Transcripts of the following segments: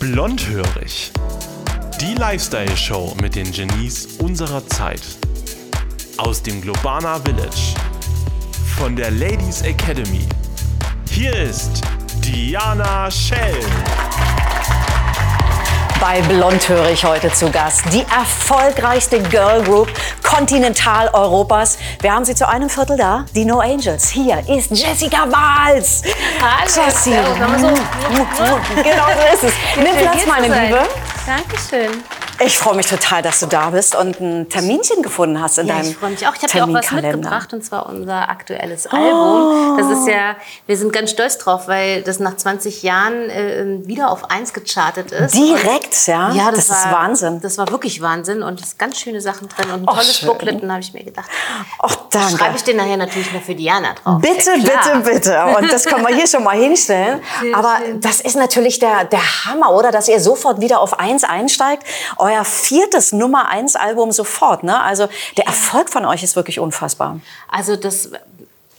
Blondhörig. Die Lifestyle-Show mit den Genies unserer Zeit. Aus dem Globana Village. Von der Ladies Academy. Hier ist Diana Schell. Bei Blondhörig heute zu Gast. Die erfolgreichste Girl Group Kontinentaleuropas. Wir haben sie zu einem Viertel da. Die No Angels. Hier ist Jessica Wahls. Hallo. Jessie. So. Genau so ist es. Nimm Platz, meine Liebe. Dankeschön. Ich freue mich total, dass du da bist und ein Terminchen gefunden hast in Ja, deinem ich freue mich auch. Ich habe dir auch was Terminkalender. mitgebracht und zwar unser aktuelles Album. Das ist ja, wir sind ganz stolz drauf, weil das nach 20 Jahren äh, wieder auf eins gechartet ist. Direkt, ja? Ja, das, Das war, ist Wahnsinn. Das war wirklich Wahnsinn und es sind ganz schöne Sachen drin und ein Oh, tolles schön. Booklet, habe ich mir gedacht. Ach, danke. Schreibe ich den nachher natürlich noch für Diana drauf. Bitte, Ja, bitte, bitte. Und das können wir hier schon mal hinstellen. Sehr Aber schön. das ist natürlich der, der Hammer, oder? Dass ihr sofort wieder auf eins einsteigt. Euer viertes Nummer eins Album sofort, ne? Also der Erfolg von euch ist wirklich unfassbar. Also das,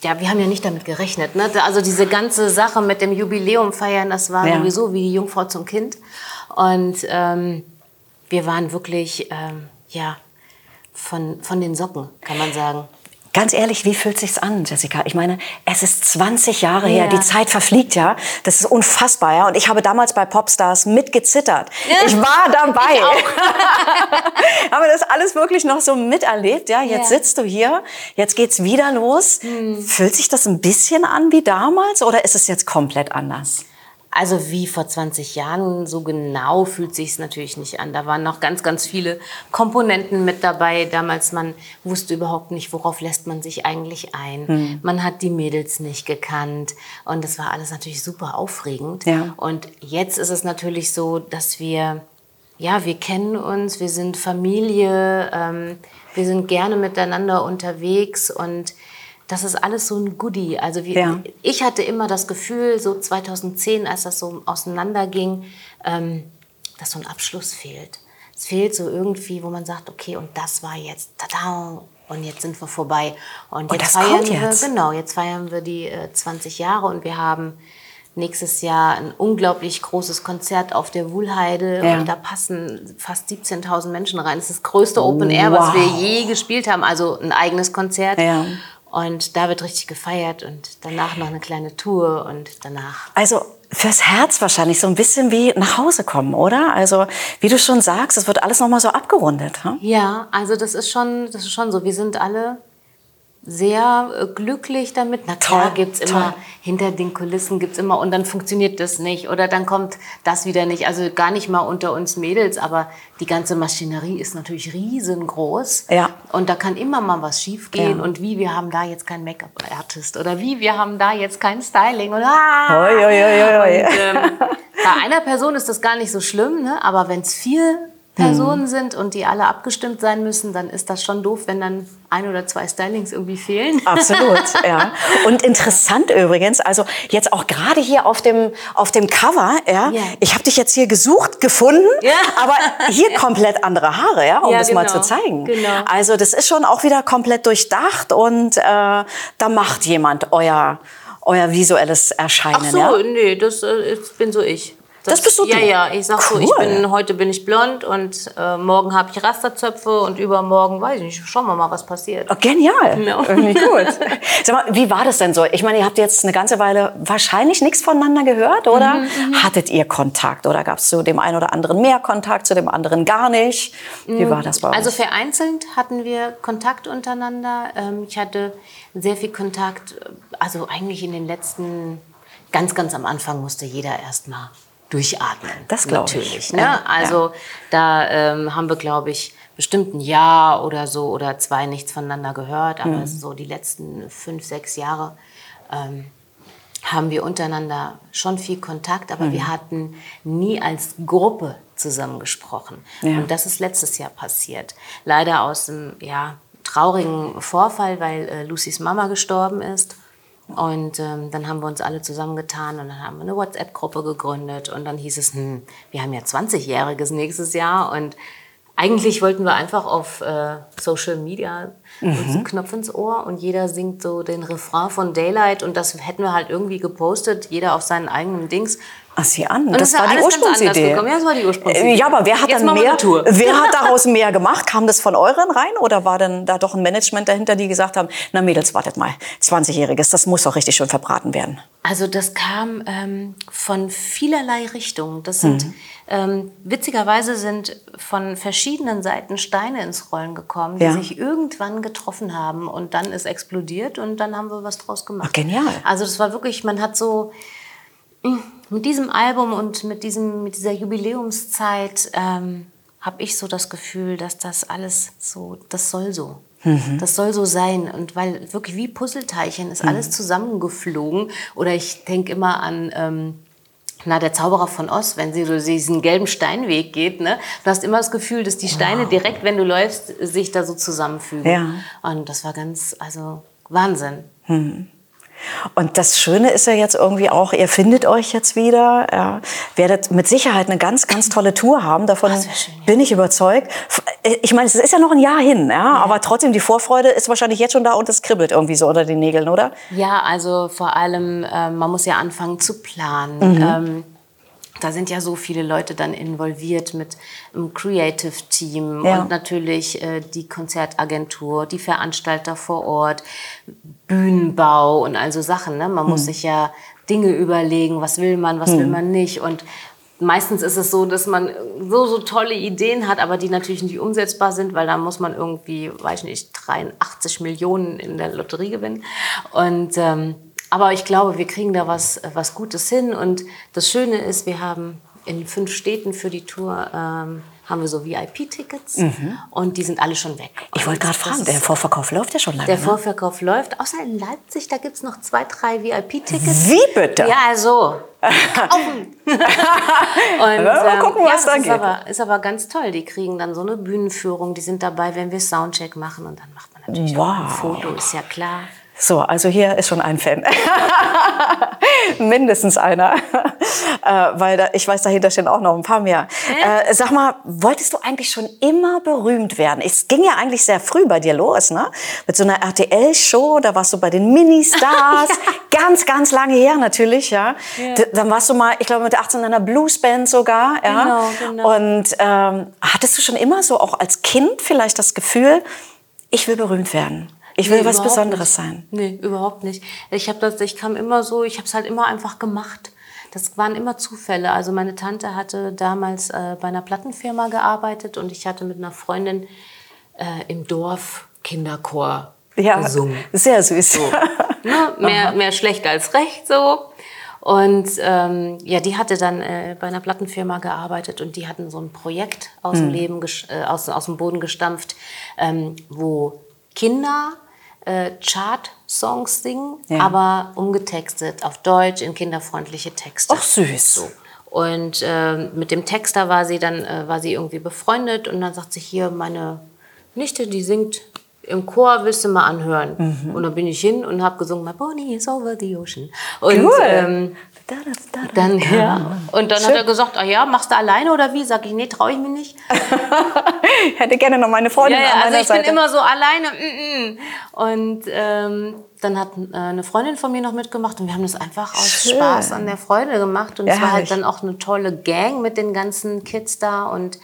ja, wir haben ja nicht damit gerechnet. Ne? Also diese ganze Sache mit dem Jubiläum feiern, das war Ja. sowieso wie die Jungfrau zum Kind. Und ähm, wir waren wirklich, ähm, ja, von, von den Socken, kann man sagen. Ganz ehrlich, wie fühlt sich's an, Jessica? Ich meine, es ist 20 Jahre her, Ja. die Zeit verfliegt ja. Das ist unfassbar, ja. Und ich habe damals bei Popstars mitgezittert. Ich war dabei. habe das alles wirklich noch so miterlebt, ja. Jetzt Ja. sitzt du hier, jetzt geht's wieder los. Fühlt sich das ein bisschen an wie damals oder ist es jetzt komplett anders? Also wie vor 20 Jahren, so genau fühlt sich natürlich nicht an. Da waren noch ganz, ganz viele Komponenten mit dabei. Damals man wusste überhaupt nicht, worauf lässt man sich eigentlich ein. Man hat die Mädels nicht gekannt und das war alles natürlich super aufregend. Ja. Und jetzt ist es natürlich so, dass wir, ja, wir kennen uns, wir sind Familie, ähm, wir sind gerne miteinander unterwegs und das ist alles so ein Goodie. Also wir, Ja. ich hatte immer das Gefühl, so 2010, als das so auseinanderging, ähm, dass so ein Abschluss fehlt. Es fehlt so irgendwie, wo man sagt, okay, und das war jetzt, tada, und jetzt sind wir vorbei. Und, Und jetzt feiern kommt wir, jetzt. genau, jetzt feiern wir die äh, 20 Jahre und wir haben nächstes Jahr ein unglaublich großes Konzert auf der Wuhlheide Ja. und da passen fast 17.000 Menschen rein. Das ist das größte Open Air, was wir je gespielt haben, also ein eigenes Konzert. Ja. Und da wird richtig gefeiert und danach noch eine kleine Tour und danach. Also fürs Herz wahrscheinlich so ein bisschen wie nach Hause kommen, oder? Also wie du schon sagst, es wird alles noch mal so abgerundet. Hm? Ja, also das ist schon, das ist schon so. Wir sind alle sehr äh, glücklich damit. Na klar, Toll, gibt's toll. immer, hinter den Kulissen gibt's immer, und dann funktioniert das nicht. Oder dann kommt das wieder nicht. Also gar nicht mal unter uns Mädels, aber die ganze Maschinerie ist natürlich riesengroß. Ja. Und da kann immer mal was schiefgehen. Ja. Und wie, wir haben da jetzt keinen Make-up-Artist. Oder wie, wir haben da jetzt kein Styling. Oder, ah! Oi, oi, oi, oi. Und, ähm, bei einer Person ist das gar nicht so schlimm, ne? aber wenn es vier Personen sind und die alle abgestimmt sein müssen, dann ist das schon doof, wenn dann ein oder zwei Stylings irgendwie fehlen. Absolut, ja. Und interessant übrigens, also jetzt auch gerade hier auf dem, auf dem Cover, ja, Ja. ich habe dich jetzt hier gesucht, gefunden, Ja. aber hier komplett andere Haare, ja, um Ja, das mal genau, zu zeigen. genau. Also das ist schon auch wieder komplett durchdacht und äh, da macht jemand euer, euer visuelles Erscheinen, Ach so, ja. nee, das äh, bin so ich. Das bist so Ja, du? ja, ich sag so, ich Cool. bin, heute bin ich blond und äh, morgen habe ich Rasterzöpfe und übermorgen, weiß ich nicht, schauen wir mal, was passiert. Oh, genial. Ja. Irgendwie gut. Sag mal, wie war das denn so? Ich meine, ihr habt jetzt eine ganze Weile wahrscheinlich nichts voneinander gehört, oder? Mhm, Hattet ihr Kontakt oder gab es zu dem einen oder anderen mehr Kontakt, zu dem anderen gar nicht? Wie war das bei euch? Also vereinzelt hatten wir Kontakt untereinander. Ähm, Ich hatte sehr viel Kontakt, also eigentlich in den letzten, ganz, ganz am Anfang musste jeder erstmal durchatmen. Das glaub ich. Natürlich. Ne? Ja, Also da ähm, haben wir, glaube ich, bestimmt ein Jahr oder so oder zwei nichts voneinander gehört. Aber Mhm. so die letzten fünf, sechs Jahre ähm, haben wir untereinander schon viel Kontakt, aber Mhm. wir hatten nie als Gruppe zusammengesprochen. Ja. Und das ist letztes Jahr passiert. Leider aus einem ja, traurigen Vorfall, weil äh, Lucys Mama gestorben ist. Und ähm, dann haben wir uns alle zusammengetan und dann haben wir eine WhatsApp-Gruppe gegründet. Und dann hieß es, hm, wir haben ja 20-Jähriges nächstes Jahr. Und eigentlich wollten wir einfach auf äh, Social Media uns einen Knopf ins Ohr und jeder singt so den Refrain von Daylight und das hätten wir halt irgendwie gepostet, jeder auf seinen eigenen Dings. Ach, sieh an. Und das das war die alles ganz anders Ursprungsidee. Ja, das war die Ursprungsidee. Ja, aber wer hat Jetzt dann mehr? Wer hat daraus mehr gemacht? Kam das von euren rein oder war denn da doch ein Management dahinter, die gesagt haben, na Mädels, wartet mal, 20-Jähriges, das muss doch richtig schön verbraten werden. Also das kam ähm, von vielerlei Richtungen. Das sind Mhm. ähm, witzigerweise sind von verschiedenen Seiten Steine ins Rollen gekommen, die Ja. sich irgendwann getroffen haben und dann ist explodiert und dann haben wir was draus gemacht. Ach, genial. Also das war wirklich, man hat so mh, mit diesem Album und mit diesem mit dieser Jubiläumszeit ähm, habe ich so das Gefühl, dass das alles so, das soll so. Mhm. Das soll so sein. Und weil wirklich wie Puzzleteilchen ist Mhm. alles zusammengeflogen. Oder ich denke immer an ähm, na, der Zauberer von Oz, wenn sie so diesen gelben Steinweg geht, ne? Du hast immer das Gefühl, dass die Steine direkt, wenn du läufst, sich da so zusammenfügen. Ja. Und das war ganz, also Wahnsinn. Und das Schöne ist ja jetzt irgendwie auch, ihr findet euch jetzt wieder, ja, werdet mit Sicherheit eine ganz, ganz tolle Tour haben. Davon schön, ja. bin ich überzeugt. Äh, Ich meine, es ist ja noch ein Jahr hin, ja, aber trotzdem die Vorfreude ist wahrscheinlich jetzt schon da und es kribbelt irgendwie so unter den Nägeln, oder? Ja, also vor allem, ähm, man muss ja anfangen zu planen. Mhm. Ähm, da sind ja so viele Leute dann involviert mit einem Creative Team Ja. und natürlich äh, die Konzertagentur, die Veranstalter vor Ort, Bühnenbau und also Sachen. Ne? Man Hm. muss sich ja Dinge überlegen, was will man, was will man nicht. Und meistens ist es so, dass man so, so tolle Ideen hat, aber die natürlich nicht umsetzbar sind, weil da muss man irgendwie, weiß nicht, 83 Millionen in der Lotterie gewinnen. Und ähm, aber ich glaube, wir kriegen da was, was Gutes hin. Und das Schöne ist, wir haben in fünf Städten für die Tour ähm, haben wir so VIP-Tickets und die sind alle schon weg. Mhm. Ich wollte gerade fragen, ist- der Vorverkauf läuft ja schon lange. der ne? Vorverkauf läuft. Außer in Leipzig, da gibt es noch zwei, drei VIP-Tickets. Wie bitte? Ja, so. Kaufen. Und, ähm, mal gucken, was ja, da das geht. Ist aber, ist aber ganz toll. Die kriegen dann so eine Bühnenführung. Die sind dabei, wenn wir Soundcheck machen. Und dann macht man natürlich auch ein Wow. Foto, ist ja klar. So, also hier ist schon ein Fan. Mindestens einer. äh, weil da, ich weiß, dahinter stehen auch noch ein paar mehr. Äh, sag mal, wolltest du eigentlich schon immer berühmt werden? Es ging ja eigentlich sehr früh bei dir los, ne? Mit so einer RTL-Show, da warst du bei den Ministars. Ganz, ganz lange her natürlich, ja. D- Dann warst du mal, ich glaube, mit 18 in einer Bluesband sogar, ja. Genau, genau. Und ähm, hattest du schon immer so auch als Kind vielleicht das Gefühl, ich will berühmt werden? Ich will Nee, was Besonderes nicht. sein. Nee, überhaupt nicht. Ich habe das, ich kam immer so, ich habe es halt immer einfach gemacht. Das waren immer Zufälle. Also meine Tante hatte damals äh, bei einer Plattenfirma gearbeitet und ich hatte mit einer Freundin äh, im Dorf Kinderchor Ja, gesungen. sehr süß. Ne? Mehr, mehr schlecht als recht so. Und ähm, ja, die hatte dann äh, bei einer Plattenfirma gearbeitet und die hatten so ein Projekt aus Hm. dem Leben, gesch- äh, aus, aus dem Boden gestampft, ähm, wo Kinder äh, Chart-Songs singen, Ja. aber umgetextet auf Deutsch in kinderfreundliche Texte. Ach, süß. So. Und ähm, mit dem Texter war sie dann äh, war sie irgendwie befreundet und dann sagt sie hier meine Nichte, die singt im Chor, willst du mal anhören? Mhm. Und dann bin ich hin und habe gesungen, My Pony is over the ocean. Und Cool. ähm, dann ja. Und dann hat Schön. er gesagt, ah ja, machst du alleine oder wie? Sag ich, nee, traue ich mir nicht. Ich hätte gerne noch meine Freundin Ja, ja, an also meiner ich Seite. bin immer so alleine. mm, mm. Und ähm, dann hat äh, eine Freundin von mir noch mitgemacht und wir haben das einfach aus Schön. Spaß an der Freude gemacht. Und Ja, es war halt dann auch eine tolle Gang mit den ganzen Kids da und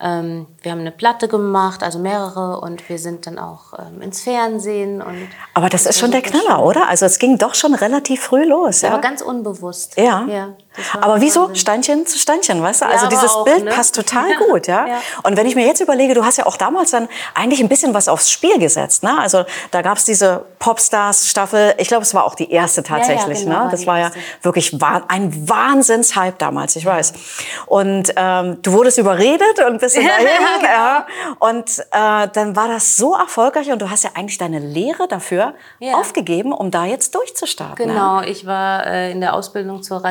ähm, wir haben eine Platte gemacht, also mehrere und wir sind dann auch ähm, ins Fernsehen und Aber das ist schon der Knaller, schön. oder? Also es ging doch schon relativ früh los. Ja? Aber ganz unbewusst. Ja. war Aber wieso. Steinchen zu Steinchen, weißt du? Ja, Also dieses auch, Bild ne? passt total Ja. gut, ja? Ja. Und wenn ich mir jetzt überlege, du hast ja auch damals dann eigentlich ein bisschen was aufs Spiel gesetzt, ne? Also da gab es diese Popstars-Staffel, ich glaube, es war auch die erste tatsächlich, genau, ne? war Das die war ja wirklich wa- ein Wahnsinnshype damals, ich weiß. Und ähm, du wurdest überredet und bist Ja, dahin, genau. ja. Und äh, dann war das so erfolgreich und du hast ja eigentlich deine Lehre dafür Ja. aufgegeben, um da jetzt durchzustarten. Genau, ich war äh, in der Ausbildung zur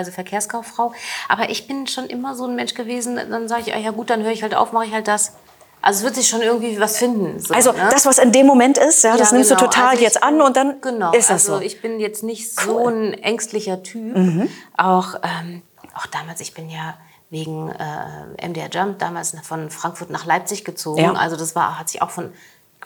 Reiseverkehrskauffrau. Aber ich bin schon immer so ein Mensch gewesen, dann sage ich, ah, ja gut, dann höre ich halt auf, mache ich halt das. Also es wird sich schon irgendwie was finden. So, Also ne? das, was in dem Moment ist, ja, das Ja, nimmst genau. du total Also jetzt an und dann genau, ist das also so. ich bin jetzt nicht so Cool. ein ängstlicher Typ. Mhm. Auch, ähm, auch damals, ich bin ja wegen äh, MDR Jump damals von Frankfurt nach Leipzig gezogen. Ja. Also das war, hat sich auch von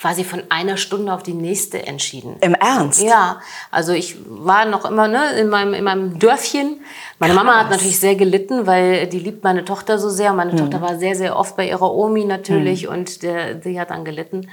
quasi von einer Stunde auf die nächste entschieden. Im Ernst? Ja, also ich war noch immer ne, in, meinem, in meinem Dörfchen. Meine Mama hat natürlich sehr gelitten, weil die liebt meine Tochter so sehr. Meine Tochter war sehr, sehr oft bei ihrer Omi natürlich und der, die hat dann gelitten.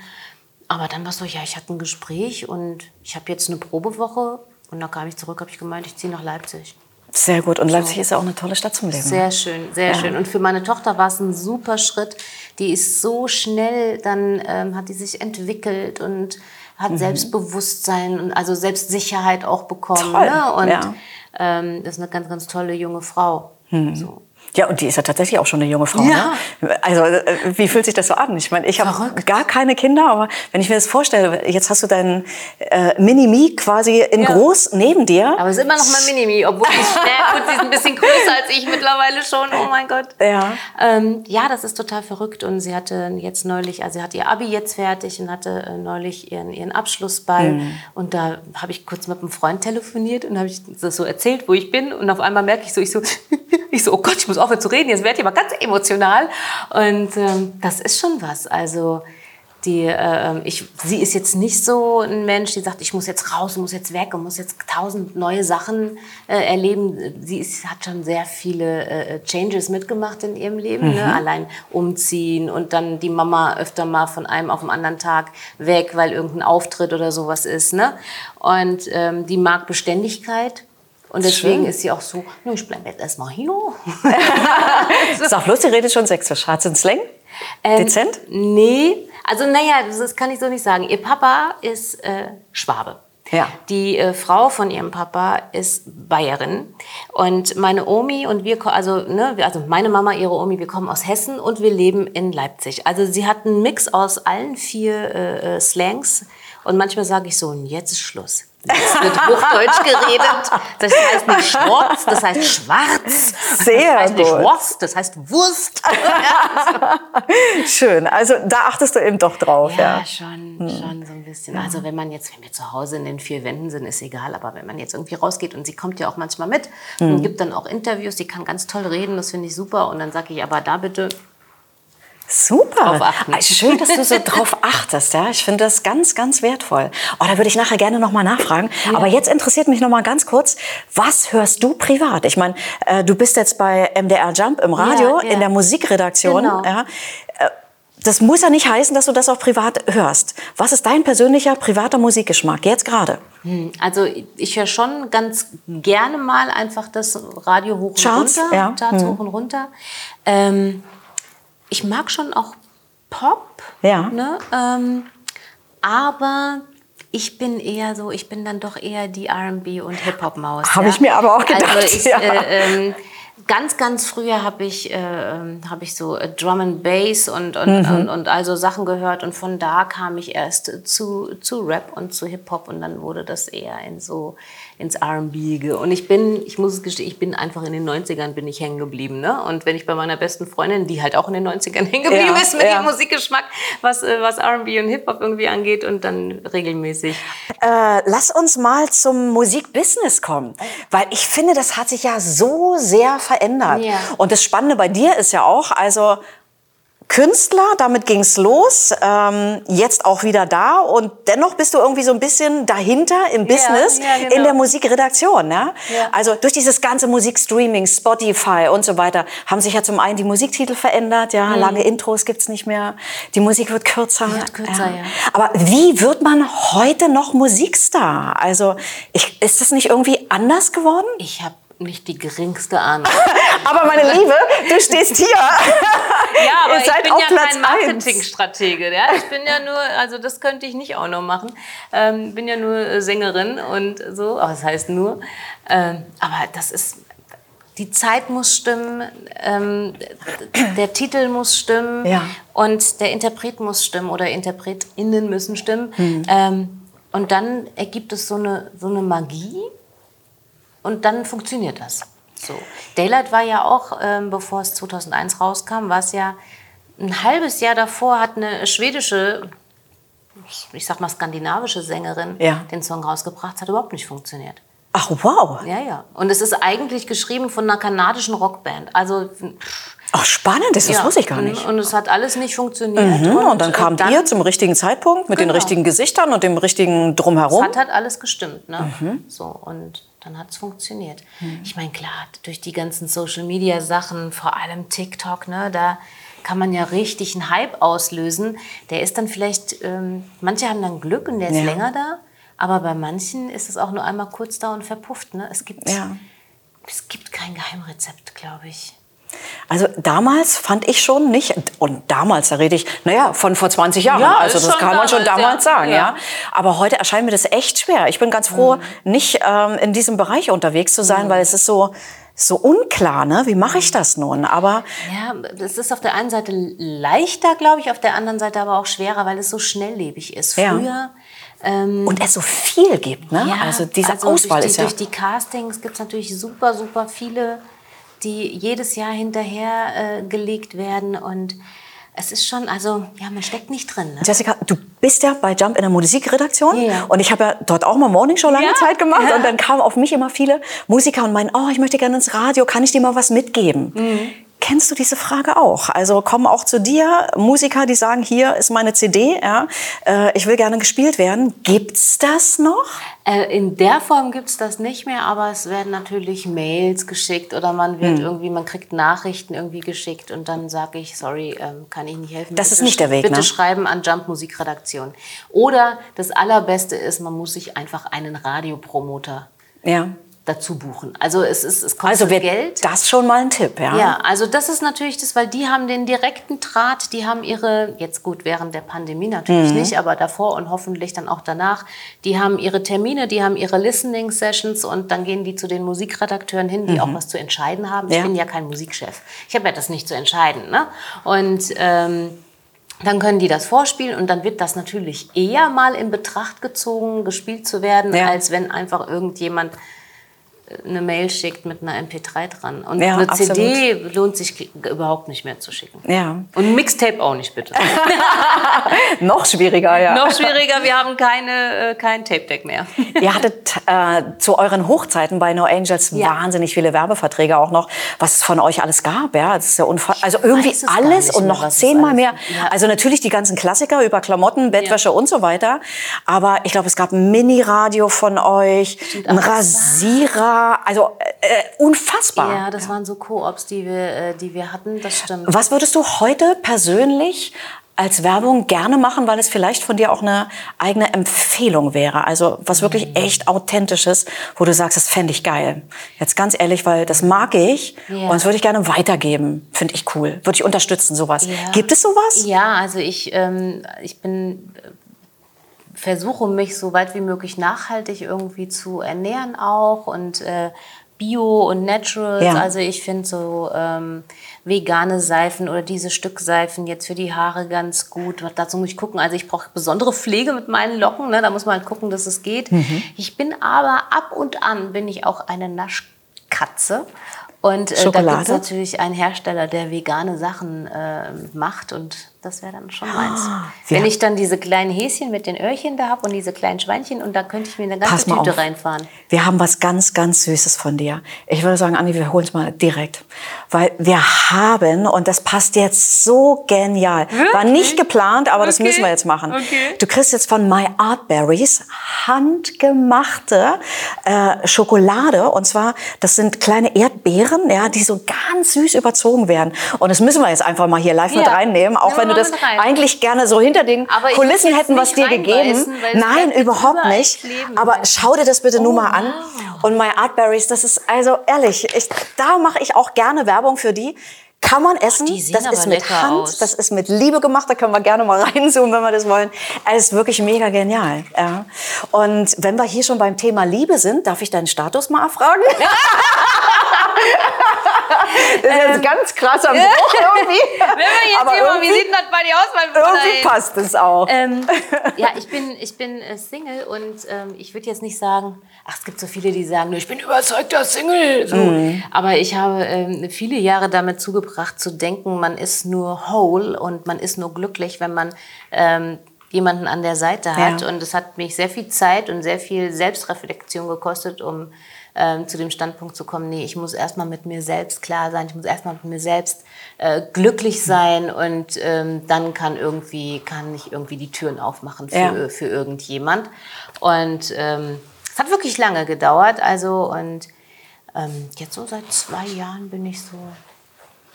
Aber dann war es so, ja, ich hatte ein Gespräch und ich habe jetzt eine Probewoche und dann kam ich zurück, habe ich gemeint, ich ziehe nach Leipzig. Sehr gut. Und Leipzig ist ja auch eine tolle Stadt zum Leben. Sehr schön, sehr schön. Und für meine Tochter war es ein super Schritt. Die ist so schnell, dann ähm, hat die sich entwickelt und hat Mhm. Selbstbewusstsein und also Selbstsicherheit auch bekommen. Toll, Ne? Und ja. ähm, das ist eine ganz, ganz tolle junge Frau. Mhm. So. Ja, und die ist ja tatsächlich auch schon eine junge Frau. Ja. Ne? Also, äh, wie fühlt sich das so an? Ich meine, ich habe gar keine Kinder, aber wenn ich mir das vorstelle, jetzt hast du deinen äh, Mini-Me quasi in Ja. groß neben dir. Aber es ist immer noch mein Minimi, obwohl die ist schnell, gut, sie ist ein bisschen größer als ich mittlerweile schon. Oh mein Gott. Ja. Ähm, ja, das ist total verrückt. Und sie hatte jetzt neulich, also sie hat ihr Abi jetzt fertig und hatte äh, neulich ihren, ihren Abschlussball. Mhm. Und da habe ich kurz mit einem Freund telefoniert und habe ich das so erzählt, wo ich bin. Und auf einmal merke ich so, ich so, ich so, oh Gott, ich muss aufhören zu reden, jetzt werde ich aber ganz emotional. Und ähm, das ist schon was. Also die, äh, ich, sie ist jetzt nicht so ein Mensch, die sagt, ich muss jetzt raus, muss jetzt weg und muss jetzt tausend neue Sachen äh, erleben. Sie ist, hat schon sehr viele äh, Changes mitgemacht in ihrem Leben. Ne? Allein umziehen und dann die Mama öfter mal von einem auf den anderen Tag weg, weil irgendein Auftritt oder sowas ist. Ne? Und ähm, die mag Beständigkeit. Und deswegen Schön. ist sie auch so, "Nö, ich bleibe jetzt erstmal hier. Sag bloß, die redet schon sächsisch. Hat sie einen Slang? Ähm, Dezent? Nee, also naja, das kann ich so nicht sagen. Ihr Papa ist äh, Schwabe. Ja. Die äh, Frau von ihrem Papa ist Bayerin und meine Omi und wir, also ne, also meine Mama, ihre Omi, wir kommen aus Hessen und wir leben in Leipzig. Also sie hat einen Mix aus allen vier äh, äh, Slangs und manchmal sage ich so, und jetzt ist Schluss. Jetzt wird Hochdeutsch geredet. Das heißt nicht Schwarz, das heißt Schwarz. Sehr das heißt nicht gut. Wurst, das heißt Wurst. Schön. Also da achtest du eben doch drauf. Ja. Ja, schon, schon so ein bisschen. Also wenn man jetzt, wenn wir zu Hause in den vier Wänden sind, ist egal. Aber wenn man jetzt irgendwie rausgeht und sie kommt ja auch manchmal mit und gibt dann auch Interviews, die kann ganz toll reden, das finde ich super. Und dann sage ich, aber da bitte, Super. Schön, dass du so drauf achtest. Ja? Ich finde das ganz, ganz wertvoll. Oh, da würde ich nachher gerne noch mal nachfragen. Aber jetzt interessiert mich noch mal ganz kurz, was hörst du privat? Ich meine, äh, du bist jetzt bei MDR Jump im Radio, Ja, ja. in der Musikredaktion. Genau. Ja? Äh, Das muss ja nicht heißen, dass du das auch privat hörst. Was ist dein persönlicher, privater Musikgeschmack jetzt gerade? hm, also ich höre schon ganz gerne mal einfach das Radio hoch und Charts, runter, ja. Charts hoch und runter. Ähm, ich mag schon auch Pop, Ja. ne? ähm, aber ich bin eher so, ich bin dann doch eher die R&B und Hip-Hop-Maus. Hab ich mir aber auch gedacht, Also ich, ja. äh, ähm, ganz, ganz früher habe ich, äh, ähm, hab ich so äh, Drum and Bass und, und, Mhm. und, und also Sachen gehört und von da kam ich erst zu, zu Rap und zu Hip-Hop und dann wurde das eher in so ins R&B ge- und ich bin, ich muss es gestehen, ich bin einfach in den 90ern bin ich hängen geblieben, ne? Und wenn ich bei meiner besten Freundin, die halt auch in den 90ern hängen geblieben Ja, ist mit ja. ihrem Musikgeschmack, was, äh, was R&B und Hip-Hop irgendwie angeht und dann regelmäßig. Äh, lass uns mal zum Musikbusiness kommen, weil ich finde, das hat sich ja so sehr verändert. Ja. Und das Spannende bei dir ist ja auch, also Künstler, damit ging's los, ähm, jetzt auch wieder da und dennoch bist du irgendwie so ein bisschen dahinter im Business, ja, genau. in der Musikredaktion. Ne? Ja. Also durch dieses ganze Musikstreaming, Spotify und so weiter, haben sich ja zum einen die Musiktitel verändert, ja, lange Intros gibt's nicht mehr, die Musik wird kürzer. Mhm. Wird kürzer, ja. Aber wie wird man heute noch Musikstar? Also ich, ist das nicht irgendwie anders geworden? Ich habe nicht die geringste Ahnung. Aber meine Liebe, du stehst hier. Ja, aber ich bin ja Platz kein. Marketingstratege. Ja? Ich bin ja nur, also das könnte ich nicht auch noch machen. Ähm, bin ja nur äh, Sängerin und so, aber das heißt nur. Ähm, aber das ist, die Zeit muss stimmen, ähm, der Titel muss stimmen Ja. und der Interpret muss stimmen oder InterpretInnen müssen stimmen. Hm. Ähm, und dann ergibt es so eine, so eine Magie und dann funktioniert das. So. Daylight war ja auch, ähm, bevor es 2001 rauskam, war es ja ein halbes Jahr davor, hat eine schwedische, ich sag mal skandinavische Sängerin Ja. den Song rausgebracht, es hat überhaupt nicht funktioniert. Ach wow. Ja, ja. Und es ist eigentlich geschrieben von einer kanadischen Rockband. Also Ach, spannend, das, das Ja, wusste ich gar nicht. Und, und es hat alles nicht funktioniert. Mhm, und dann kamt ihr zum richtigen Zeitpunkt mit den Genau. richtigen Gesichtern und dem richtigen Es Drumherum. hat halt alles gestimmt, ne? Mhm. So, und dann hat es funktioniert. Ich meine, klar, durch die ganzen Social-Media-Sachen, vor allem TikTok, ne, da kann man ja richtig einen Hype auslösen. Der ist dann vielleicht, ähm, manche haben dann Glück und der ist Ja. länger da, aber bei manchen ist es auch nur einmal kurz da und verpufft. Ne? Es, gibt, Ja. es gibt kein Geheimrezept, glaube ich. Also damals fand ich schon nicht, und damals, da rede ich, naja, von vor 20 Jahren. Ja, also das kann man schon damals, ja. sagen, ja. Ja. Aber heute erscheint mir das echt schwer. Ich bin ganz froh, Mhm. nicht ähm, in diesem Bereich unterwegs zu sein, weil es ist so, so unklar, ne? Wie mache ich das nun? Aber Ja, es ist auf der einen Seite leichter, glaube ich, auf der anderen Seite aber auch schwerer, weil es so schnelllebig ist. Ja. Früher ähm, und es so viel gibt, ne? also diese Auswahl durch die, ist ja. Durch die Castings gibt es natürlich super, super viele, die jedes Jahr hinterher äh, gelegt werden. Und es ist schon, also, ja, man steckt nicht drin. Ne? Jessica, du bist ja bei Jump in der Musikredaktion Ja. und ich habe ja dort auch mal Morningshow lange Ja. Zeit gemacht Ja. und dann kamen auf mich immer viele Musiker und meinen, oh, ich möchte gerne ins Radio, kann ich dir mal was mitgeben? Mhm. Kennst du diese Frage auch? Also kommen auch zu dir Musiker, die sagen, hier ist meine CD, ja, äh, ich will gerne gespielt werden. Gibt's das noch? Äh, in der Form gibt es das nicht mehr, aber es werden natürlich Mails geschickt oder man Hm. wird irgendwie, man kriegt Nachrichten irgendwie geschickt und dann sage ich, sorry, ähm, kann ich nicht helfen. Das ist Bitte nicht der Weg, Bitte ne? schreiben an Jump Musikredaktion. Oder das Allerbeste ist, man muss sich einfach einen Radiopromoter Ja. Dazu buchen. Also es ist, es kostet Also wäre Geld. das schon mal ein Tipp, ja? Ja, also das ist natürlich das, weil die haben den direkten Draht, die haben ihre, jetzt gut, während der Pandemie natürlich Mhm. nicht, aber davor und hoffentlich dann auch danach, die haben ihre Termine, die haben ihre Listening Sessions und dann gehen die zu den Musikredakteuren hin, die auch was zu entscheiden haben. Ich Mhm. Ja. bin ja kein Musikchef. Ich habe ja das nicht zu entscheiden. Ne? Und ähm, dann können die das vorspielen und dann wird das natürlich eher mal in Betracht gezogen, gespielt zu werden, Ja. als wenn einfach irgendjemand eine Mail schickt mit einer MP3 dran. Und Ja, eine absolut. CD lohnt sich überhaupt nicht mehr zu schicken. Ja. Und ein Mixtape auch nicht, bitte. Noch schwieriger, ja. Noch schwieriger, wir haben keine, äh, kein Tape-Deck mehr. Ihr hattet äh, zu euren Hochzeiten bei No Angels Ja. wahnsinnig viele Werbeverträge auch noch, was es von euch alles gab. Ja, das ist ja also irgendwie alles und mehr, noch es zehnmal mehr. Ja. Also natürlich die ganzen Klassiker über Klamotten, Bettwäsche und so weiter. Aber ich glaube, es gab ein Mini-Radio von euch, ein aber Rasierer, also äh, unfassbar. Ja, das waren so Koops, die wir, äh, die wir hatten, das stimmt. Was würdest du heute persönlich als Werbung gerne machen, weil es vielleicht von dir auch eine eigene Empfehlung wäre? Also was wirklich echt authentisches, wo du sagst, das fände ich geil. Jetzt ganz ehrlich, weil das mag ich Ja. und das würde ich gerne weitergeben. Finde ich cool. Würde ich unterstützen, sowas. Ja. Gibt es sowas? Ja, also ich, ähm, ich bin äh, versuche mich so weit wie möglich nachhaltig irgendwie zu ernähren auch und äh, Bio und Naturals. Ja. Also ich finde so ähm, vegane Seifen oder diese Stückseifen jetzt für die Haare ganz gut. Dazu muss ich gucken. Also ich brauche besondere Pflege mit meinen Locken. Ne? Da muss man halt gucken, dass es geht. Mhm. Ich bin aber ab und an bin ich auch eine Naschkatze. Und äh, da gibt es natürlich einen Hersteller, der vegane Sachen äh, macht und das wäre dann schon meins. wir Wenn haben- ich dann diese kleinen Häschen mit den Öhrchen da habe und diese kleinen Schweinchen und da könnte ich mir eine ganze Tüte auf. reinfahren. Wir haben was ganz, ganz Süßes von dir. Ich würde sagen, Anni, wir holen es mal direkt. Weil wir haben, und das passt jetzt so genial, war nicht geplant, aber das Okay. müssen wir jetzt machen. Okay. Du kriegst jetzt von My Art Berries handgemachte äh, Schokolade. Und zwar, das sind kleine Erdbeeren, ja, die so ganz süß überzogen werden. Und das müssen wir jetzt einfach mal hier live mit Ja. reinnehmen, auch Nehmen wenn wir du das rein. eigentlich gerne so hinter den Aber Kulissen hätten was dir gegeben. Nein, überhaupt nicht. Aber schau dir das bitte nur Oh, mal an. wow. Und My Art Berries, das ist also ehrlich, ich, da mache ich auch gerne Werbung für die. Kann man essen, sehen das ist mit Hand, aus. das ist mit Liebe gemacht, da können wir gerne mal reinzoomen, wenn wir das wollen. Es ist wirklich mega genial. Ja. Und wenn wir hier schon beim Thema Liebe sind, darf ich deinen Status mal erfragen? das ist ein ganz krasser Bruch irgendwie. Wenn wir jetzt Aber hier mal, wie sieht das bei dir aus, mein? Irgendwie passt es auch. Ähm, ja, ich bin, ich bin äh, Single und ähm, ich würde jetzt nicht sagen, ach, es gibt so viele, die sagen, ich bin überzeugter Single. So. Mhm. Aber ich habe ähm, viele Jahre damit zugebracht zu denken, man ist nur whole und man ist nur glücklich, wenn man ähm, jemanden an der Seite hat. Ja. Und es hat mich sehr viel Zeit und sehr viel Selbstreflexion gekostet, um ähm, zu dem Standpunkt zu kommen, nee, ich muss erstmal mit mir selbst klar sein, ich muss erstmal mit mir selbst äh, glücklich sein und ähm, dann kann irgendwie, kann ich irgendwie die Türen aufmachen für, Ja. für irgendjemand. Und ähm, es hat wirklich lange gedauert, also und ähm, jetzt so seit zwei Jahren bin ich so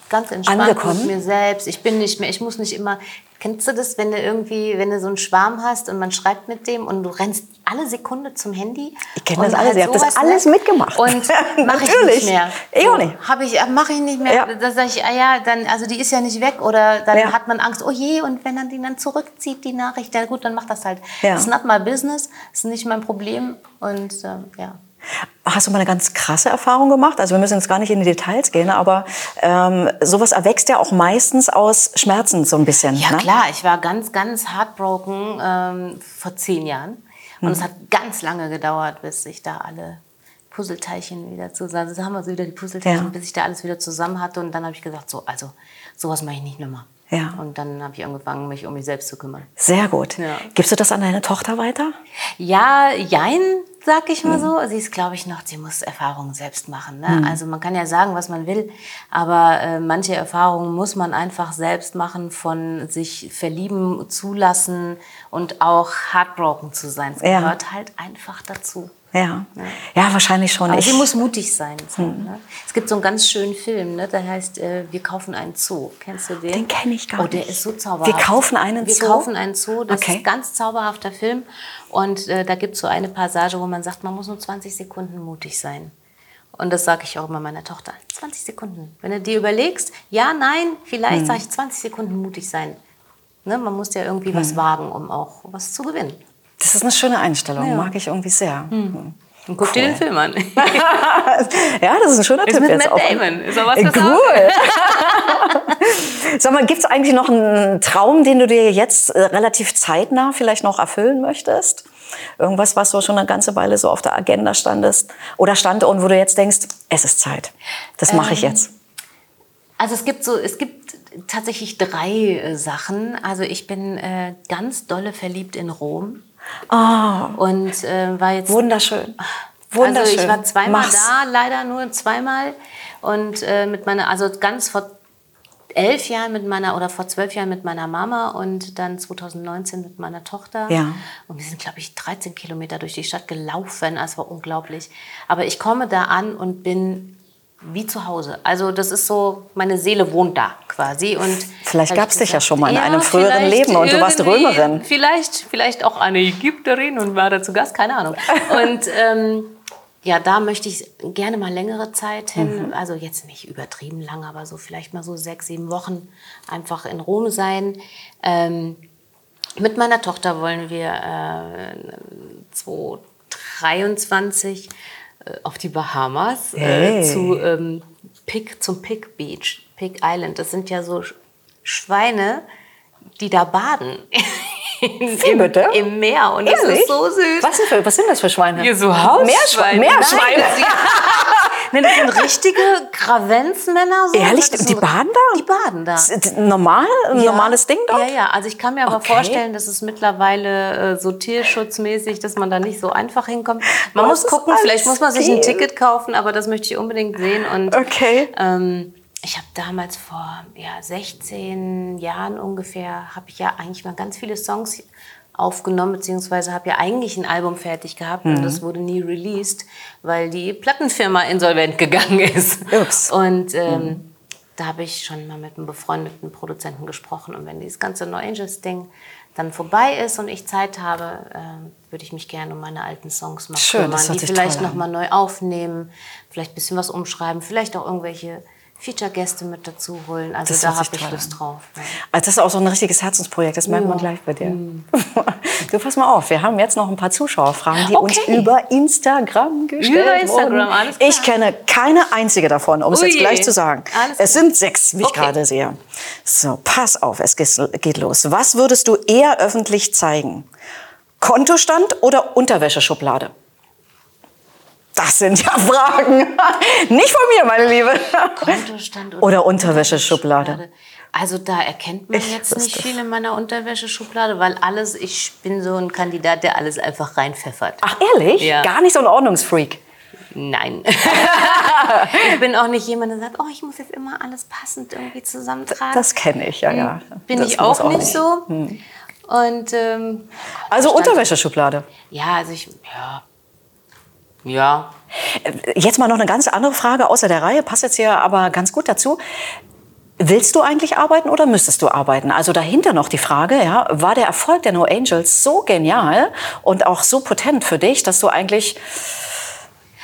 ganz entspannt Angekommen? mit mir selbst. Ich bin nicht mehr, ich muss nicht immer. Kennst du das, wenn du irgendwie, wenn du so einen Schwarm hast und man schreibt mit dem und du rennst alle Sekunde zum Handy? Ich kenn Und das alles, ich hab das sowas, alles ne? mitgemacht. Und mache ich Natürlich. nicht mehr. Ich auch nicht. Habe ich, mache ich nicht mehr. Ja. Da sage ich, ah ja, dann, also die ist ja nicht weg oder dann Ja. hat man Angst, oh je, und wenn er die dann zurückzieht, die Nachricht, ja gut, dann mach das halt. Ja. It's not my business, ist nicht mein Problem und ähm, ja. Hast du mal eine ganz krasse Erfahrung gemacht? Also wir müssen jetzt gar nicht in die Details gehen, aber ähm, sowas erwächst ja auch meistens aus Schmerzen so ein bisschen. Ja ne? klar, ich war ganz, ganz heartbroken ähm, vor zehn Jahren. Und es hat ganz lange gedauert, bis ich da alle Puzzleteilchen wieder zusammen, also haben wir so wieder die Puzzleteilchen, Ja. bis ich da alles wieder zusammen hatte. Und dann habe ich gesagt, so, also sowas mache ich nicht nochmal. Ja. Und dann habe ich angefangen, mich um mich selbst zu kümmern. Sehr gut. Ja. Gibst du das an deine Tochter weiter? Ja, jein, sag ich mal so. Sie ist, glaube ich, noch, sie muss Erfahrungen selbst machen. Ne? Mhm. Also man kann ja sagen, was man will, aber äh, manche Erfahrungen muss man einfach selbst machen, von sich verlieben, zulassen und auch heartbroken zu sein. Es Ja. gehört halt einfach dazu. Ja. Ja, wahrscheinlich schon. Aber Ich- sie muss mutig sein. So, Mhm. ne? Es gibt so einen ganz schönen Film, ne? der heißt äh, Wir kaufen einen Zoo. Kennst du den? Den kenn ich gar Oh, der nicht. ist so zauberhaft. Wir kaufen einen Wir Zoo? kaufen einen Zoo. Das Okay. ist ein ganz zauberhafter Film. Und äh, da gibt es so eine Passage, wo man sagt, man muss nur 20 Sekunden mutig sein. Und das sage ich auch immer meiner Tochter. 20 Sekunden. Wenn du dir überlegst, ja, nein, vielleicht Hm. sage ich 20 Sekunden mutig sein. Ne? Man muss ja irgendwie Hm. was wagen, um auch was zu gewinnen. Das ist eine schöne Einstellung, Ja. mag ich irgendwie sehr. Und guck dir den Film an. ja, das ist ein schöner Ist Tipp mit jetzt Matt. Damon. Ist auch was Äh, Cool. Sag mal, gibt es eigentlich noch einen Traum, den du dir jetzt äh, relativ zeitnah vielleicht noch erfüllen möchtest? Irgendwas, was so schon eine ganze Weile so auf der Agenda standest oder stand und wo du jetzt denkst, es ist Zeit. Das mache ich Ähm, jetzt. Also es gibt so, es gibt tatsächlich drei äh, Sachen. Also ich bin äh, ganz dolle verliebt in Rom Ah, und äh, war jetzt wunderschön. Wunderschön. Also ich war zweimal Mach's. da, leider nur zweimal. Und äh, mit meiner, also ganz vor elf Jahren mit meiner, oder vor zwölf Jahren mit meiner Mama und dann 2019 mit meiner Tochter. Ja. Und wir sind, glaube ich, 13 Kilometer durch die Stadt gelaufen. Es war unglaublich. Aber ich komme da an und bin wie zu Hause. Also das ist so, meine Seele wohnt da quasi. Und Vielleicht ich gab's dich ja schon mal in einem früheren Leben und du warst Römerin. Vielleicht, vielleicht auch eine Ägypterin und war da zu Gast, keine Ahnung. Und ähm, ja, da möchte ich gerne mal längere Zeit hin. Mhm. Also jetzt nicht übertrieben lang, aber so vielleicht mal so sechs, sieben Wochen einfach in Rom sein. Ähm, mit meiner Tochter wollen wir äh, 2023 äh, auf die Bahamas Hey. äh, zu ähm, Pig, zum Pig Beach, Pig Island. Das sind ja so Sch- Schweine, die da baden. In, Wie im, bitte? Im Meer. Und das Ehrlich? ist so süß. Was, sind für, was sind das für Schweine? Hier so Hausschweine. Meerschweine. Meerschweine. Nein, das, nee, das sind richtige Gravenzmänner. So. Ehrlich? Die baden da? Die baden da. Normal? Ein Ja. normales Ding dort? Ja, ja. Also ich kann mir aber Okay. vorstellen, dass es mittlerweile äh, so tierschutzmäßig, dass man da nicht so einfach hinkommt. Man Was muss gucken, vielleicht muss man sich ein. Ticket kaufen, aber das möchte ich unbedingt sehen. Und Okay. ähm, ich habe damals vor ja, 16 Jahren ungefähr, habe ich ja eigentlich mal ganz viele Songs aufgenommen, beziehungsweise habe ja eigentlich ein Album fertig gehabt Mhm. und das wurde nie released, weil die Plattenfirma insolvent gegangen ist. Ups. Und ähm, da habe ich schon mal mit einem befreundeten Produzenten gesprochen und wenn dieses ganze No Angels Ding dann vorbei ist und ich Zeit habe, ähm, würde ich mich gerne um meine alten Songs mal Schön, kümmern, das die vielleicht toll an. noch mal neu aufnehmen, vielleicht ein bisschen was umschreiben, vielleicht auch irgendwelche Feature-Gäste mit dazu holen. Also Das da habe ich Lust an. drauf. Ja. Also das ist auch so ein richtiges Herzensprojekt, das merkt man gleich bei dir. Du pass mal auf, wir haben jetzt noch ein paar Zuschauerfragen, die uns Okay. über Instagram gestellt Über Instagram, wurden. alles klar. Ich kenne keine einzige davon, um es Ui. jetzt gleich zu sagen. Alles es sind sechs, wie ich Okay. gerade sehe. So, pass auf, es geht los. Was würdest du eher öffentlich zeigen? Kontostand oder Unterwäscheschublade? Das sind ja Fragen. Nicht von mir, meine Liebe. Kontostand Oder Unterwäscheschublade. Also da erkennt man Ich jetzt nicht viel in meiner Unterwäscheschublade, weil alles, ich bin so ein Kandidat, der alles einfach reinpfeffert. Ach, ehrlich? Ja. Gar nicht so ein Ordnungsfreak. Nein. ich bin auch nicht jemand, der sagt, oh, ich muss jetzt immer alles passend irgendwie zusammentragen. Das kenne ich, ja, ja. Bin das ich auch, muss nicht so. Und ähm, Also Unterwäscheschublade. ja, also ich, ja. Ja. Jetzt mal noch eine ganz andere Frage außer der Reihe, passt jetzt hier aber ganz gut dazu. Willst du eigentlich arbeiten oder müsstest du arbeiten? Also dahinter noch die Frage, ja, war der Erfolg der No Angels so genial und auch so potent für dich, dass du eigentlich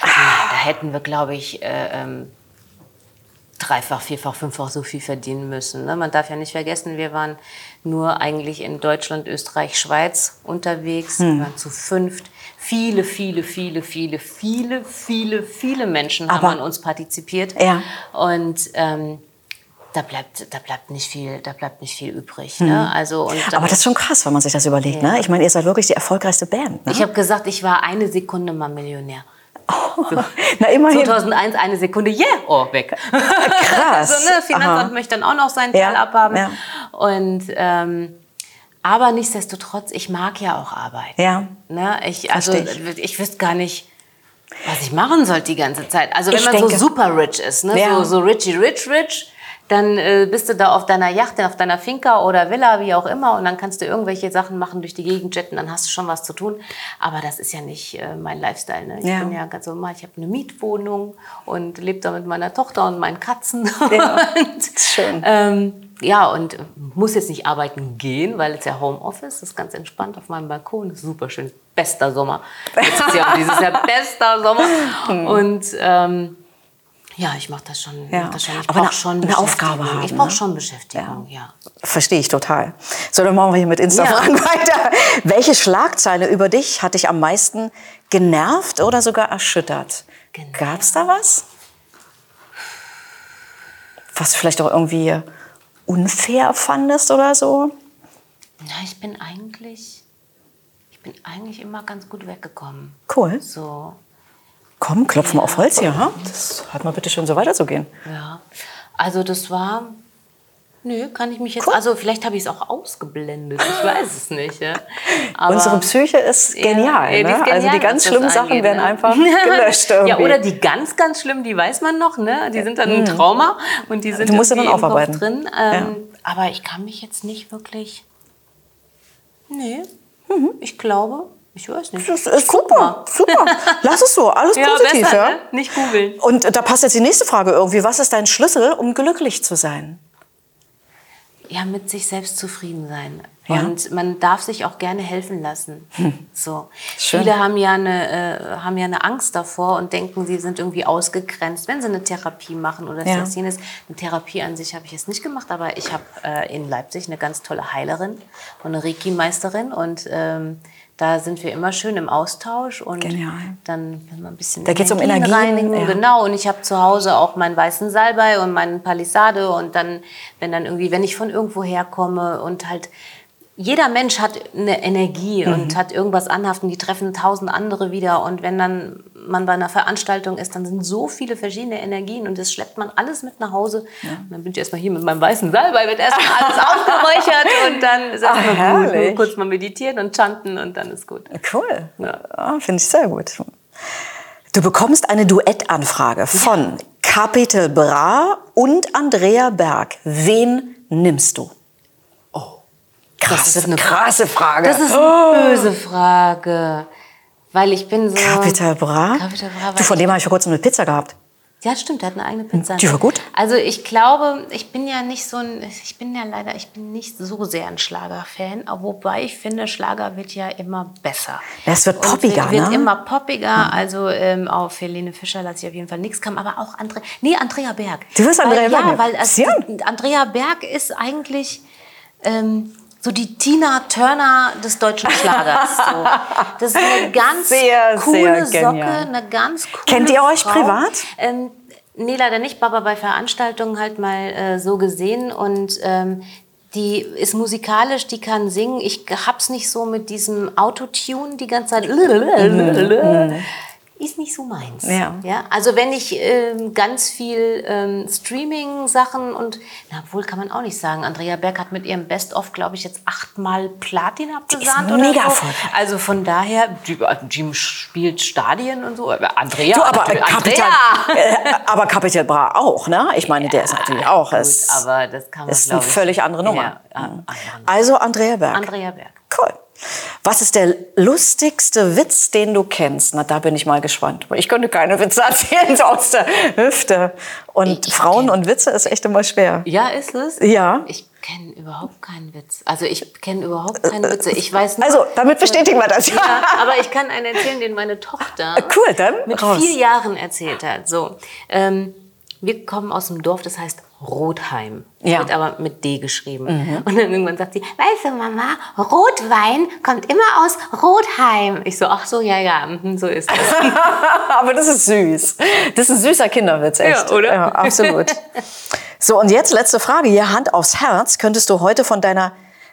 Da hätten wir, glaube ich, äh, ähm, dreifach, vierfach, fünffach so viel verdienen müssen. Ne? Man darf ja nicht vergessen, wir waren nur eigentlich in Deutschland, Österreich, Schweiz unterwegs. Hm. Wir waren zu fünft. Viele, viele, viele, viele, viele, viele, viele Menschen Aber- haben an uns partizipiert. Ja. Und ähm, da bleibt, da bleibt nicht viel, da bleibt nicht viel übrig. Ne? Also und Hm. Aber das ist schon krass, wenn man sich das überlegt. Ne? Ich meine, ihr seid wirklich die erfolgreichste Band. Ne? ich habe gesagt, ich war eine Sekunde mal Millionär. Na, immerhin. 2001 eine Sekunde, yeah, oh, weg. Krass. also, ne, Finanzamt Aha. möchte dann auch noch seinen Teil Ja, abhaben. ja. Und, ähm, aber nichtsdestotrotz, ich mag ja auch Arbeit. Ja. Ne, ich, also, Versteh ich. wüsste gar nicht, was ich machen sollte die ganze Zeit. Also, wenn Ich man denke- so super rich ist, ne, Ja. so, so richy rich rich, dann äh, bist du da auf deiner Yacht, auf deiner Finca oder Villa, wie auch immer, und dann kannst du irgendwelche Sachen machen, durch die Gegend jetten, dann hast du schon was zu tun. Aber das ist ja nicht äh, mein Lifestyle. Ne? Ich Ja. bin ja ganz normal, ich habe eine Mietwohnung und lebe da mit meiner Tochter und meinen Katzen. Ja. und, Schön. Ähm, ja, und muss jetzt nicht arbeiten gehen, weil es ja Homeoffice ist ganz entspannt auf meinem Balkon. Ist super schön. Bester Sommer. Letztes Jahr und dieses Jahr bester Sommer. Und ähm, ja, ich mache das schon. Ja. Mach das schon. Ich Aber brauche eine- schon eine Beschäftigung. Aufgabe haben, Ich brauche ne? schon Beschäftigung, ja. Verstehe ich total. So, dann machen wir hier mit Insta-Fragen weiter. Welche Schlagzeile über dich hat dich am meisten genervt oder sogar erschüttert? Genervt. Gab es da was? Was du vielleicht auch irgendwie unfair fandest oder so? Na, ich bin eigentlich, ich bin eigentlich immer ganz gut weggekommen. Cool. So, Komm, klopfen wir auf Holz hier. Ha? Das hat mal bitte schön so weiterzugehen. ja. Also das war, nö, kann ich mich jetzt, Cool. also vielleicht habe ich es auch ausgeblendet. Ich weiß es nicht. Ja. Aber, Unsere Psyche ist genial. Ja, die ist ne? also die genial, ganz schlimmen Sachen angeht, werden ne? einfach gelöscht irgendwie. Ja, oder die ganz, ganz schlimmen, die weiß man noch, ne? Die sind dann ein Trauma und die sind Mhm. Du musst dann aufarbeiten. drin. Ähm, Aber ich kann mich jetzt nicht wirklich. Nee, ich glaube, ich weiß nicht. Das ist super, super. Lass es so, alles Ja, positiv. besser, ja? ne? Nicht googeln. Und da passt jetzt die nächste Frage irgendwie. Was ist dein Schlüssel, um glücklich zu sein? Ja, mit sich selbst zufrieden sein. Ja. Hm. Und man darf sich auch gerne helfen lassen. So. Schön. Viele haben ja, eine, äh, haben ja eine Angst davor und denken, sie sind irgendwie ausgegrenzt, wenn sie eine Therapie machen oder Ja. das jenes. Eine Therapie an sich habe ich jetzt nicht gemacht, aber ich habe äh, in Leipzig eine ganz tolle Heilerin und eine Reiki-Meisterin und ähm, da sind wir immer schön im Austausch und Genial. dann wenn man ein bisschen Da geht's um Energien reinigen, ja. genau. Und ich habe zu Hause auch meinen weißen Salbei und meinen Palisade und dann, wenn dann irgendwie, wenn ich von irgendwo herkomme und halt jeder Mensch hat eine Energie Mhm. und hat irgendwas anhaften, die treffen tausend andere wieder. Und wenn dann man bei einer Veranstaltung ist, dann sind so viele verschiedene Energien und das schleppt man alles mit nach Hause. Und dann bin ich erstmal hier mit meinem weißen Salbei, wird erstmal alles aufgeräuchert und dann ist erstmal kurz mal meditieren und chanten und dann ist gut. Cool. Ja. Ja, Finde ich sehr gut. Du bekommst eine Duettanfrage von Capital Bra und Andrea Berg. Wen nimmst du? Oh, krasse, ist eine- krasse Frage. Das ist eine böse Frage. Weil ich bin so. Capital Bra. Capital Bra, Du, von dem habe ich vor kurzem eine Pizza gehabt. Ja, stimmt, der hat eine eigene Pizza. Die war gut. Also ich glaube, ich bin ja nicht so ein, ich bin ja leider, ich bin nicht so sehr ein Schlager-Fan, wobei ich finde, Schlager wird ja immer besser. Es wird Und poppiger, wird, wird ne? immer poppiger. Also ähm, auf Helene Fischer lasse ich auf jeden Fall nichts kommen, aber auch Andre, nee, Andrea Berg. Du wirst Andrea Berg Ja, weil also, Andrea Berg ist eigentlich ähm, so die Tina Turner des deutschen Schlagers. So. Das ist eine ganz Sehr, coole sehr Socke, eine ganz coole Kennt ihr euch Frau. privat? Ähm, nee, leider nicht, aber bei Veranstaltungen halt mal äh, so gesehen und ähm, die ist musikalisch, die kann singen. Ich hab's nicht so mit diesem Autotune die ganze Zeit. ist nicht so meins. Ja. Ja, also wenn ich ähm, ganz viel ähm, Streaming-Sachen und, na wohl kann man auch nicht sagen, Andrea Berg hat mit ihrem Best-of, glaube ich, jetzt achtmal Platin abgesahnt ist oder mega so. erfolgreich. Also von daher, die, die spielt Stadien und so. Andrea, Du, aber, Capital, Andrea. äh, aber Capital Bra auch, ne? Ich meine, der ist natürlich auch. Gut, es aber das kann man, ist eine ich- völlig andere Nummer. Ja, äh, andere Also Andrea Berg. Andrea Berg. Was ist der lustigste Witz, den du kennst? Na, da bin ich mal gespannt. Ich könnte keine Witze erzählen so aus der Hüfte. Und Ich Frauen kenn- und Witze ist echt immer schwer. Ja, ist es? Ja. Ich kenne überhaupt keinen Witz. Also ich kenne überhaupt keine Witze. Ich weiß nur, Also, damit bestätigen wir das. Ja, aber ich kann einen erzählen, den meine Tochter Cool, dann mit raus. vier Jahren erzählt hat. So, ähm, wir kommen aus dem Dorf, das heißt Rotheim. Ja. Wird aber mit D geschrieben. Und dann irgendwann sagt sie, weißt du, Mama, Rotwein kommt immer aus Rotheim. Ich so, ach so, ja, ja, mhm, so ist das. Aber das ist süß. Das ist ein süßer Kinderwitz, echt. Ja, oder? Ja, absolut. So, und jetzt letzte Frage. Hier Hand aufs Herz. Könntest du heute von deiner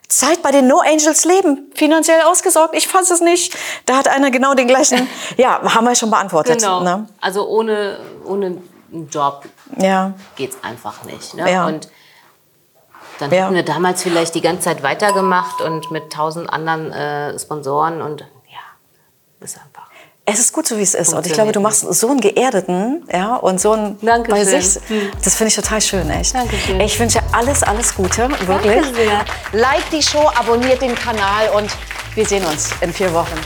Zeit bei den No Angels leben? Finanziell ausgesorgt? Ich fasse es nicht. Da hat einer genau den gleichen. Ja, haben wir schon beantwortet. genau. Ne? Also ohne, ohne einen Job Ja. geht's einfach nicht. Ne? Ja. Und dann Ja. hätten wir damals vielleicht die ganze Zeit weitergemacht und mit tausend anderen äh, Sponsoren und ja, ist einfach. Es ist gut so, wie es ist. Und ich glaube, du machst so einen geerdeten, ja, und so einen Dankeschön. bei sich. Das finde ich total schön, echt. Dankeschön. Ich wünsche alles, alles Gute, wirklich. Danke sehr. Like die Show, abonniert den Kanal und wir sehen uns in vier Wochen.